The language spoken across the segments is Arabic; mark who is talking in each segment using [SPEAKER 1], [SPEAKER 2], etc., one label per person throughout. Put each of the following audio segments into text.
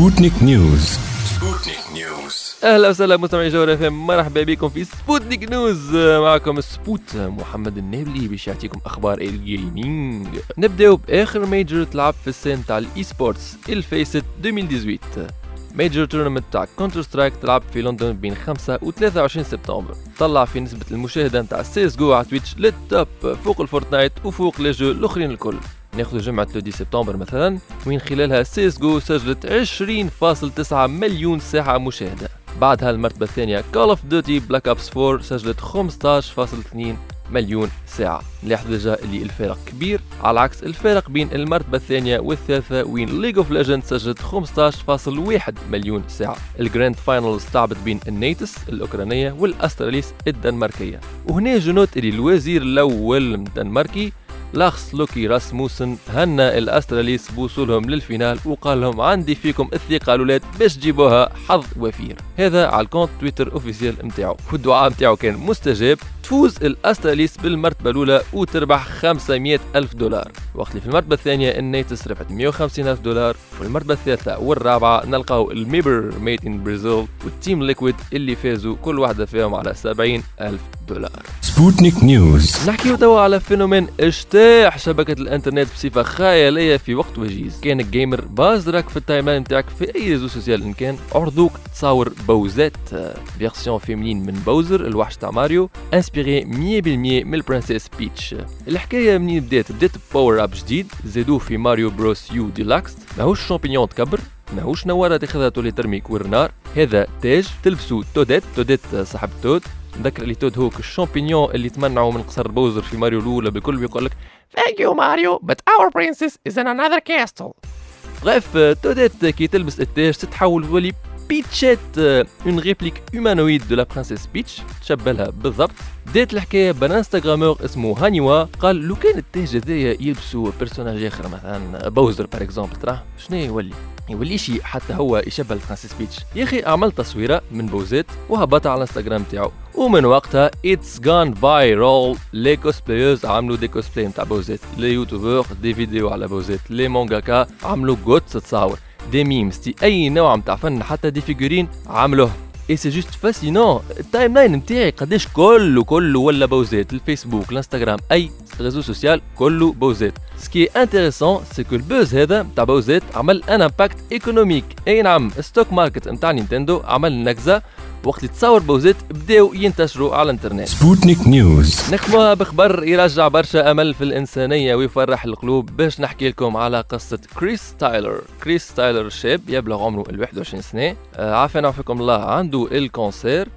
[SPEAKER 1] Sputnik News Sputnik News أهلا وسهلا مستمعي جوهرة FM مرحبا بكم في Sputnik News معكم سبوت محمد النابلي باش يعطيكم أخبار ال gaming نبداو بآخر major تلعب في ال scene تاع ال esports ال FACEIT 2018 major tournament تاع Counter-Strike تلعب في لندن بين 5 و 23 سبتمبر. طلع في نسبة المشاهدة نتاع سيس جو على Twitch لل top فوق ال Fortnite وفوق les jeux الأخرين الكل. ناخذ جمعة 30 سبتمبر مثلا وين خلالها سيس جو سجلت 20.9 مليون ساعة مشاهدة. بعدها المرتبة الثانية Call of Duty Black Ops 4 سجلت 15.2 مليون ساعة. نلاحظ déjà اللي الفارق كبير. على عكس الفارق بين المرتبة الثانية والثالثة وين League of Legends سجلت 15.1 مليون ساعة. ال grand final تلعبت بين ال Natus الأوكرانية وال Astralis الدنماركية. وهنا je note اللي الوزير الأول الدنماركي لارس لوكي راسموسن هنا ال Astralis بوصولهم لل finale وقال لهم عندي فيكم الثقة الولاد باش تجيبوها حظ وفير. هذا على ال compte Twitter officiel نتاعو. والدعاء نتاعو كان مستجاب. تفوز ال Astralis بالمرتبة الأولى وتربح 500 ألف دولار. وقت اللي في المرتبة الثانية ال Natus ربحت 150 ألف دولار. وفي المرتبة الثالثة والرابعة نلقاو ال MIBR Made in Brazil وال Team Liquid اللي فازوا كل واحدة فيهم على 70 ألف دولار. Sputnik News. نحكيو توا على phénomène اجتاح شبكة الإنترنت بصفة خيالية في وقت وجيز. كان ال gamer بازرك في ال timeline نتاعك في أي réseau social إن كان. عرضوك تصاور Bowsette version féminine من Bowser الوحش تاع ماريو inspirée 100% من ال Princess Peach الحكاية منين بدات؟ بدات power-up جديد زادوه في Mario Bros U Deluxe ماهوش شامبينيون تكبر ماهوش نوارة تاخذها تولي ترمي كور نار. هذا تاج تلبسو Toadette Toadette صاحب Toad. نذكر اللي Toad هو الشامبينيون اللي تمنعوا من قصر Bowser في ماريو الأولى بكل بيقول لك
[SPEAKER 2] Thank you Mario but our princess is in another castle.
[SPEAKER 1] Bref Toadette كي تلبس التاج تتحول ولي Peachette une réplique humanoïde de la princesse Peach تشبه لها بالضبط بدات الحكاية بان instagrameur اسمه هانيوا قال لو كان التاج هذايا يلبسوا personnage اخر مثلا Bowser par exemple تراه شنو يولي يولي شي حتى هو يشبه ال Princess Peach يا أخي عمل تصويره من Bowsette وهبطها على الانستغرام تاعو ومن وقتها it's gone viral les cosplayers عملوا des cosplays نتاع Bowsette les youtubeurs des vidéos على Bowsette les mangakas عملوا جوتس تصاور des memes دي اي نوع نتاع فن حتى des figurines عملوه et c'est juste fascinant ال timeline نتاعي قداش كله كله ولا Bowsette. ال Facebook ال Instagram أي réseau social كله Bowsette. ce qui est intéressant c'est que ال buzz هذا نتاع Bowsette عمل un impact économique أي نعم stock market نتاع Nintendo عمل نكزة. وقت اللي تصور Bowsette بداو ينتشروا على الانترنت. Sputnik News. نختموها بخبر يرجع برشا أمل في الإنسانية ويفرح القلوب. باش نحكي لكم على قصة كريس تايلر. كريس تايلر شاب يبلغ عمره ال 21 سنة. آه عافانا وفيكم الله. عنده ال cancer.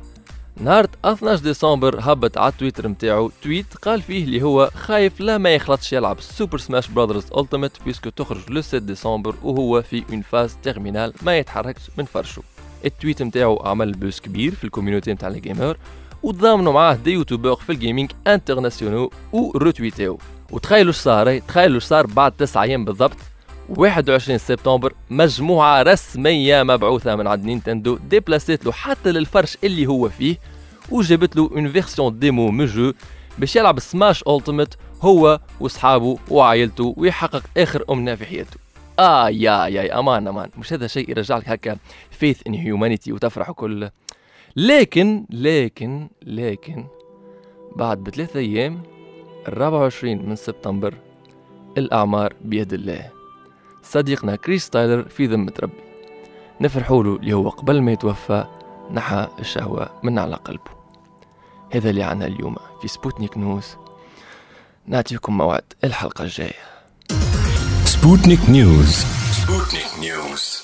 [SPEAKER 1] نهار 12 ديسمبر هبط على تويتر نتاعو tweet قال فيه اللي هو خايف لا ما يخلطش يلعب Super Smash Brothers Ultimate puisque تخرج le 7 ديسمبر وهو في en phase terminale ما يتحركش من فرشه. ال tweet نتاعو عمل buzz كبير في ال community نتاع ال gamers وتضامنوا معاه des youtubeurs في ال gaming international وروتويتاو وتخيلوا اش صار تخيلوا اش صار بعد 9 أيام بالضبط. 21 سبتمبر مجموعة رسمية مبعوثة من عند Nintendo déplacée له حتى للفرش اللي هو فيه وجابت له une version démo من jeu باش يلعب Smash Ultimate هو وصحابه وعائلته ويحقق آخر أمنية في حياته. آه يا يا أمان أمان. مش هذا شيء يرجع لك هكا faith in humanity وتفرح وكل. لكن لكن لكن بعد بثلاثة أيام الرابع وعشرين من سبتمبر الأعمار بيد الله. صديقنا كريس تايلر في ذمة ربي. نفرحوا له اللي هو قبل ما يتوفى نحى الشهوة من على قلبه. هذا اللي عنا اليوم في Sputnik News. نعطيكم موعد الحلقة الجاية. Sputnik News Sputnik News